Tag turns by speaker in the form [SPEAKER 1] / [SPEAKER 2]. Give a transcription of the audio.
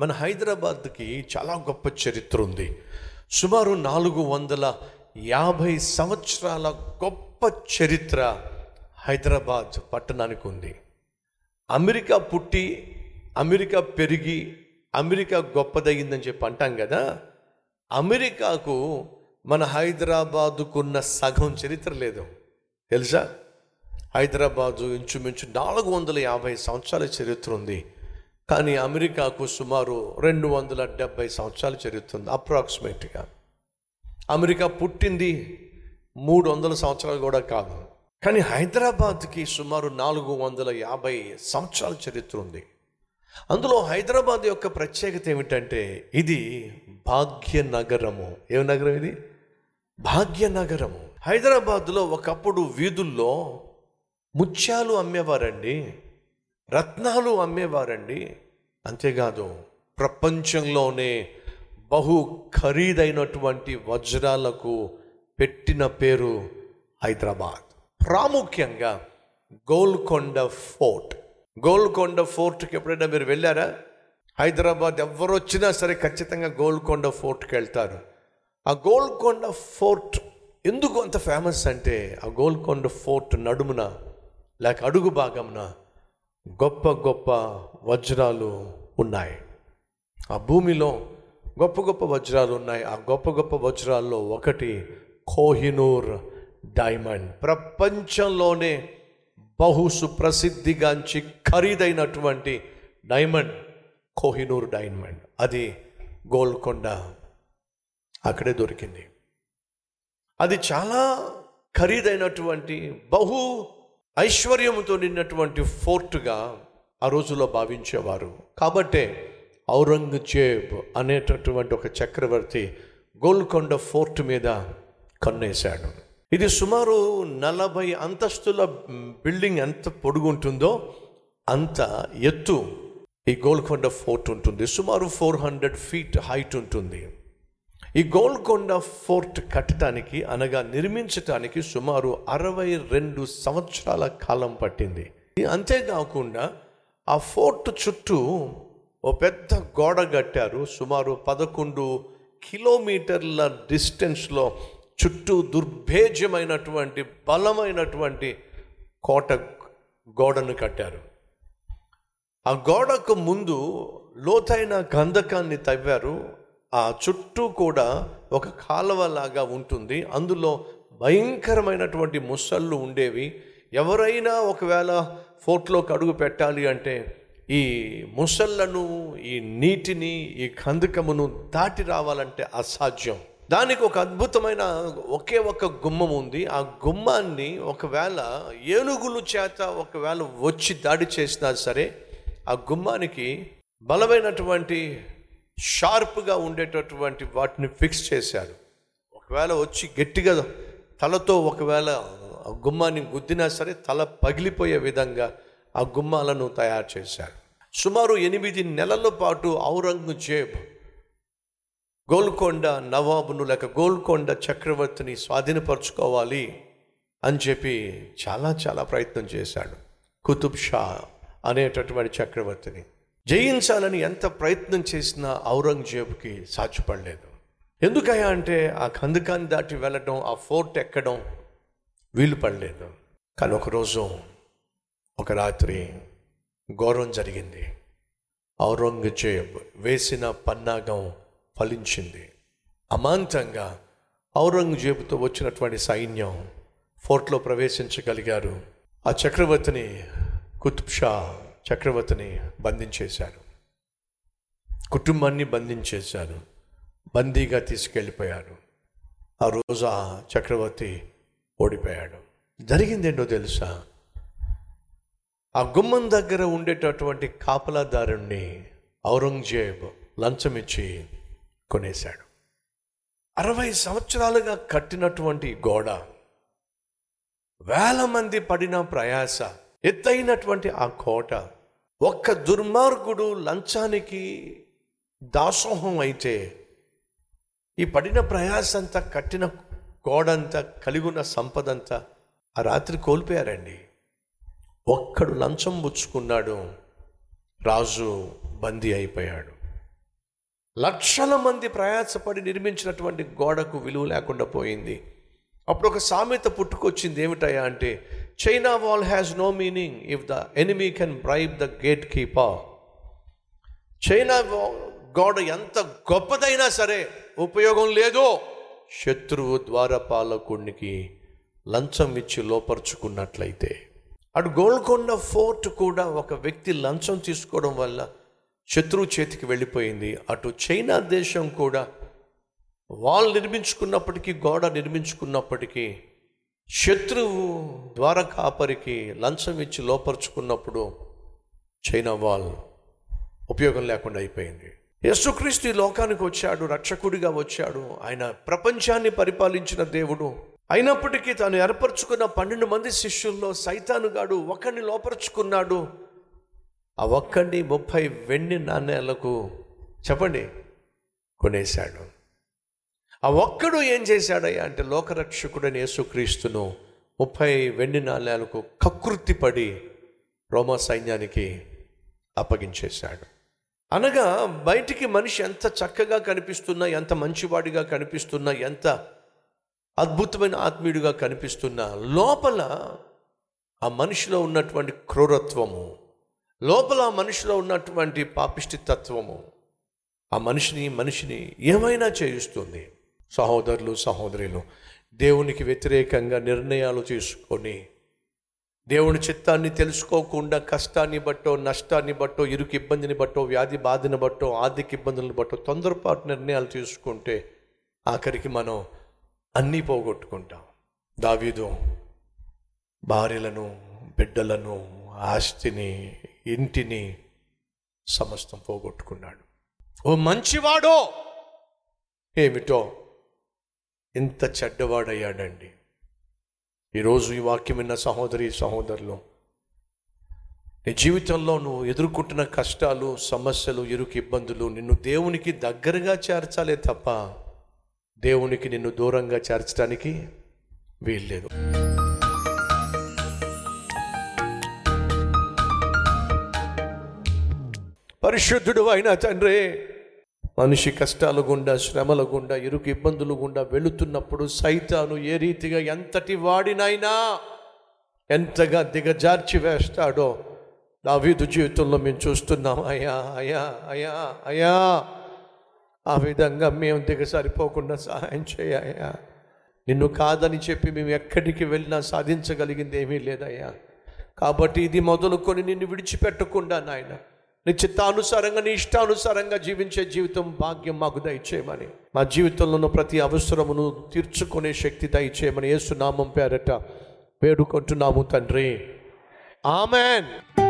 [SPEAKER 1] మన హైదరాబాద్కి చాలా గొప్ప చరిత్ర ఉంది. సుమారు నాలుగు వందల యాభై సంవత్సరాల గొప్ప చరిత్ర హైదరాబాద్ పట్టణానికి ఉంది. అమెరికా పుట్టి అమెరికా పెరిగి అమెరికా గొప్పదయ్యిందని చెప్పి అంటాం కదా? అమెరికాకు మన హైదరాబాదుకున్న సగం చరిత్ర లేదు. తెలుసా? హైదరాబాదు ఇంచుమించు నాలుగు వందల యాభై సంవత్సరాల చరిత్ర ఉంది. కానీ అమెరికాకు సుమారు రెండు వందల డెబ్బై సంవత్సరాల చరిత్ర ఉంది అప్రాక్సిమేట్గా. అమెరికా పుట్టింది మూడు వందల సంవత్సరాలు కూడా కాదు. కానీ హైదరాబాద్కి సుమారు నాలుగు వందల యాభై సంవత్సరాల చరిత్ర ఉంది అందులో హైదరాబాద్ యొక్క ప్రత్యేకత ఏమిటంటే ఇది భాగ్యనగరము. ఏ నగరం ఇది? భాగ్యనగరము. హైదరాబాద్లో ఒకప్పుడు వీధుల్లో ముత్యాలు అమ్మేవారండి. రత్నాలు అమ్మేవారండి. అంతేకాదు ప్రపంచంలోనే బహు ఖరీదైనటువంటి వజ్రాలకు పెట్టిన పేరు హైదరాబాద్. ప్రాముఖ్యంగా గోల్కొండ ఫోర్ట్. గోల్కొండ ఫోర్ట్కి ఎప్పుడైనా మీరు వెళ్ళారా? హైదరాబాద్ ఎవరు వచ్చినా సరే ఖచ్చితంగా గోల్కొండ ఫోర్ట్కి వెళ్తారు. ఆ గోల్కొండ ఫోర్ట్ ఎందుకు అంత ఫేమస్ అంటే ఆ గోల్కొండ ఫోర్ట్ నడుమున లేక అడుగు భాగమున గొప్ప గొప్ప వజ్రాలు ఉన్నాయి. ఆ భూమిలో గొప్ప గొప్ప వజ్రాలు ఉన్నాయి. ఆ గొప్ప గొప్ప వజ్రాల్లో ఒకటి కోహినూర్ డైమండ్. ప్రపంచంలోనే బహు సుప్రసిద్ధిగాంచి ఖరీదైనటువంటి డైమండ్ కోహినూర్ డైమండ్. అది గోల్కొండ అక్కడే దొరికింది. అది చాలా ఖరీదైనటువంటి బహు ఐశ్వర్యముతో నిన్నటువంటి ఫోర్ట్గా ఆ రోజుల్లో భావించేవారు. కాబట్టే ఔరంగజేబ్ అనేటటువంటి ఒక చక్రవర్తి గోల్కొండ ఫోర్ట్ మీద కన్నేశాడు. ఇది సుమారు నలభై అంతస్తుల బిల్డింగ్ ఎంత పొడుగుంటుందో అంత ఎత్తు ఈ గోల్కొండ ఫోర్ట్ ఉంటుంది. సుమారు ఫోర్ హండ్రెడ్ ఫీట్ హైట్ ఉంటుంది. ఈ గోల్కొండ ఫోర్ట్ కట్టడానికి అనగా నిర్మించటానికి సుమారు అరవై రెండు సంవత్సరాల కాలం పట్టింది. అంతేకాకుండా ఆ ఫోర్ట్ చుట్టూ ఓ పెద్ద గోడ కట్టారు. సుమారు పదకొండు కిలోమీటర్ల డిస్టెన్స్లో చుట్టూ దుర్భేజ్యమైనటువంటి బలమైనటువంటి కోట గోడను కట్టారు. ఆ గోడకు ముందు లోతైన గంధకాన్ని తవ్వారు. ఆ చుట్టూ కూడా ఒక కాలువలాగా ఉంటుంది. అందులో భయంకరమైనటువంటి ముసళ్ళు ఉండేవి. ఎవరైనా ఒకవేళ ఫోర్ట్లోకి అడుగు పెట్టాలి అంటే ఈ ముసళ్ళను ఈ నీటిని ఈ కందకమును దాటి రావాలంటే అసాధ్యం. దానికి ఒక అద్భుతమైన ఒకే ఒక గుమ్మం ఉంది. ఆ గుమ్మాన్ని ఒకవేళ ఏనుగులు చేత ఒకవేళ వచ్చి దాడి చేసినా సరే ఆ గుమ్మానికి బలమైనటువంటి షార్ప్గా ఉండేటటువంటి వాటిని ఫిక్స్ చేశాడు. ఒకవేళ వచ్చి గట్టిగా తలతో ఒకవేళ గుమ్మాన్ని గుద్దినా సరే తల పగిలిపోయే విధంగా ఆ గుమ్మాలను తయారు చేశారు సుమారు ఎనిమిది నెలల పాటు ఔరంగజేబ్ గోల్కొండ నవాబును లేక గోల్కొండ చక్రవర్తిని స్వాధీనపరచుకోవాలి అని చెప్పి చాలా చాలా ప్రయత్నం చేశాడు. కుతుబ్ షా అనేటటువంటి చక్రవర్తిని. జయించాలని ఎంత ప్రయత్నం చేసినా ఔరంగజేబుకి సాధ్యపడలేదు. ఎందుకయ్యా అంటే ఆ కందకాన్ని దాటి వెళ్ళడం ఆ ఫోర్ట్ ఎక్కడం వీలు పడలేదు. కానీ ఒకరోజు ఒక రాత్రి ఘోరం జరిగింది. ఔరంగజేబ్ వేసిన పన్నాగం ఫలించింది. అమాంతంగా ఔరంగజేబుతో వచ్చినటువంటి సైన్యం ఫోర్ట్లో ప్రవేశించగలిగారు. ఆ చక్రవర్తిని కుతుబ్ షా చక్రవర్తిని బంధించేశారు కుటుంబాన్ని బంధించేశారు బందీగా తీసుకెళ్ళిపోయారు ఆ రోజు ఆ చక్రవర్తి ఓడిపోయాడు. జరిగిందేంటో తెలుసా? ఆ గుమ్మం దగ్గర ఉండేటటువంటి కాపలాదారుణ్ణి ఔరంగజేబ్ లంచం ఇచ్చి కొనేశాడు. అరవై సంవత్సరాలుగా కట్టినటువంటి గోడ వేల మంది పడిన ప్రయాస ఎత్తైనటువంటి ఆ కోట ఒక్క దుర్మార్గుడు లంచానికి దాసోహం అయితే ఈ పడిన ప్రయాసంతా కట్టిన గోడంతా కలిగిన సంపదంతా ఆ రాత్రి కోల్పోయారండి. ఒక్కడు లంచం పుచ్చుకున్నాడు రాజు బందీ అయిపోయాడు. లక్షల మంది ప్రయాసపడి నిర్మించినటువంటి గోడకు విలువ లేకుండా పోయింది. అప్పుడు ఒక సామెత పుట్టుకొచ్చింది ఏమిటయ్యా అంటే China wall has no meaning if the enemy can bribe the gatekeeper China wall గోడ ఎంత గొప్పదైనా సరే ఉపయోగం లేదు. శత్రువు ద్వారపాలకుడికి లంచం ఇచ్చి లోపరుచుకున్నట్లయితే. అటు గోల్కొండ ఫోర్ట్ కూడా ఒక వ్యక్తి లంచం తీసుకోవడం వల్ల శత్రువు చేతికి వెళ్ళిపోయింది. అటు చైనా దేశం కూడా వాళ్ళు నిర్మించుకున్నప్పటికీ గోడ నిర్మించుకున్నప్పటికీ శత్రువు ద్వార కాపరికి లంచం ఇచ్చి లోపరుచుకున్నప్పుడు చైనా వాల్ ఉపయోగం లేకుండా అయిపోయింది. యేసుక్రీస్తు ఈ లోకానికి వచ్చాడు రక్షకుడిగా వచ్చాడు. ఆయన ప్రపంచాన్ని పరిపాలించిన దేవుడు. అయినప్పటికీ తాను ఏర్పరచుకున్న పన్నెండు మంది శిష్యుల్లో సైతానుగాడు ఒకరిని లోపరుచుకున్నాడు. ఆ ఒక్కడిని ముప్పై వెండి నాణ్యాలకు చెప్పండి కొనేశాడు. ఆ ఒక్కడు ఏం చేశాడయ్యా అంటే లోకరక్షకుడని యేసుక్రీస్తును ముప్పై వెండి నాణ్యాలకు కకృతిపడి రోమా సైన్యానికి అప్పగించేశాడు. అనగా బయటికి మనిషి ఎంత చక్కగా కనిపిస్తున్నా ఎంత మంచివాడిగా కనిపిస్తున్నా ఎంత అద్భుతమైన ఆత్మీయుడిగా కనిపిస్తున్నా లోపల ఆ మనిషిలో ఉన్నటువంటి క్రూరత్వము లోపల ఆ మనిషిలో ఉన్నటువంటి పాపిష్టి తత్వము ఆ మనిషిని మనిషిని ఏమైనా చేయిస్తుంది? సహోదరులు సహోదరులు దేవునికి వ్యతిరేకంగా నిర్ణయాలు తీసుకొని దేవుని చిత్తాన్ని తెలుసుకోకుండా కష్టాన్ని బట్టో నష్టాన్ని బట్టో ఇరుకు ఇబ్బందిని బట్టో వ్యాధి బాధని బట్టో ఆర్థిక ఇబ్బందులను బట్టో తొందరపాటు నిర్ణయాలు తీసుకుంటే ఆఖరికి మనం అన్నీ పోగొట్టుకుంటాం. దావీదు భార్యలను బిడ్డలను ఆస్తిని ఇంటిని సమస్తం పోగొట్టుకున్నాడు. ఓ మంచివాడో! ఏమిటో ఇంత చెడ్డవాడయ్యాడండి. ఈరోజు ఈ వాక్యం విన్న సహోదరి సహోదరులు నీ జీవితంలో నువ్వు ఎదుర్కొంటున్న కష్టాలు సమస్యలు ఇరుకు ఇబ్బందులు నిన్ను దేవునికి దగ్గరగా చేర్చాలే తప్ప దేవునికి నిన్ను దూరంగా చేర్చడానికి వీల్లేదు. పరిశుద్ధుడు అయిన తండ్రి మనిషి కష్టాలు గుండా శ్రమల గుండా ఇరుకు ఇబ్బందులు గుండా వెళుతున్నప్పుడు సైతాను ఏ రీతిగా ఎంతటి వాడినైనా ఎంతగా దిగజార్చి వేస్తాడో నా వీధు జీవితంలో మేము చూస్తున్నాం. అయ్యా అయ్యా అయా అయ్యా ఆ విధంగా మేము దిగసారిపోకుండా సహాయం చేయ్యా నిన్ను కాదని చెప్పి మేము ఎక్కడికి వెళ్ళినా సాధించగలిగింది ఏమీ లేదయ్యా. కాబట్టి ఇది మొదలుకొని నిన్ను విడిచిపెట్టకుండా నాయనా నీ చిత్తానుసారంగా నీ ఇష్టానుసారంగా జీవించే జీవితం భాగ్యం మాకు దయచేయమని. మా జీవితంలో ఉన్న ప్రతి అవసరమును తీర్చుకునే శక్తి దయచేయమని ఏసునామం పేరట వేడుకుంటున్నాము తండ్రి. ఆమెన్.